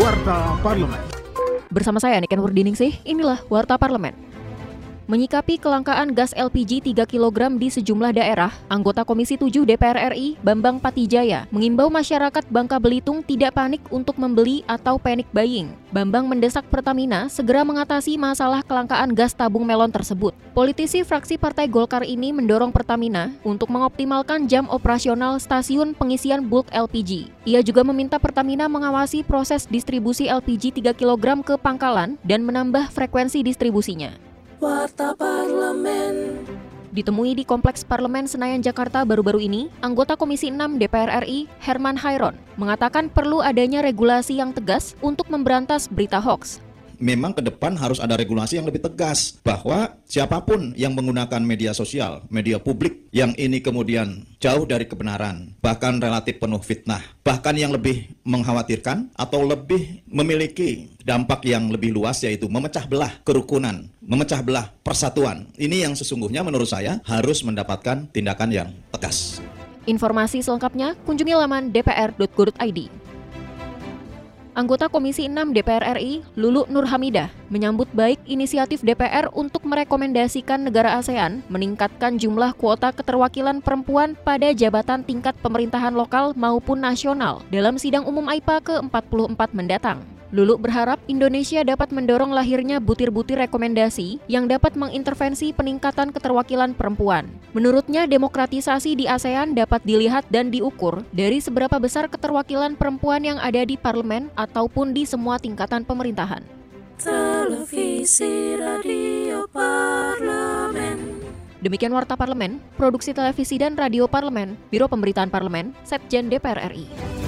Warta Parlemen. Bersama saya Niken Wardiningsih, inilah Warta Parlemen. Menyikapi kelangkaan gas LPG 3 kg di sejumlah daerah, anggota Komisi 7 DPR RI, Bambang Patijaya, mengimbau masyarakat Bangka Belitung tidak panik untuk membeli atau panic buying. Bambang mendesak Pertamina segera mengatasi masalah kelangkaan gas tabung melon tersebut. Politisi fraksi Partai Golkar ini mendorong Pertamina untuk mengoptimalkan jam operasional stasiun pengisian bulk LPG. Ia juga meminta Pertamina mengawasi proses distribusi LPG 3 kg ke pangkalan dan menambah frekuensi distribusinya. Warta Parlemen. Ditemui di Kompleks Parlemen Senayan Jakarta baru-baru ini, anggota Komisi 6 DPR RI, Herman Hairon, mengatakan perlu adanya regulasi yang tegas untuk memberantas berita hoax memang ke depan harus ada regulasi yang lebih tegas bahwa siapa pun yang menggunakan media sosial, media publik yang ini kemudian jauh dari kebenaran, bahkan relatif penuh fitnah, bahkan yang lebih mengkhawatirkan atau lebih memiliki dampak yang lebih luas yaitu memecah belah kerukunan, memecah belah persatuan. Ini yang sesungguhnya menurut saya harus mendapatkan tindakan yang tegas. Informasi selengkapnya kunjungi laman dpr.go.id. Anggota Komisi 6 DPR RI, Lulu Nurhamidah, menyambut baik inisiatif DPR untuk merekomendasikan negara ASEAN meningkatkan jumlah kuota keterwakilan perempuan pada jabatan tingkat pemerintahan lokal maupun nasional dalam sidang umum AIPA ke-44 mendatang. Lulu berharap Indonesia dapat mendorong lahirnya butir-butir rekomendasi yang dapat mengintervensi peningkatan keterwakilan perempuan. Menurutnya, demokratisasi di ASEAN dapat dilihat dan diukur dari seberapa besar keterwakilan perempuan yang ada di parlemen ataupun di semua tingkatan pemerintahan. Televisi Radio Parlemen. Demikian Warta Parlemen, Produksi Televisi dan Radio Parlemen, Biro Pemberitaan Parlemen, Setjen DPR RI.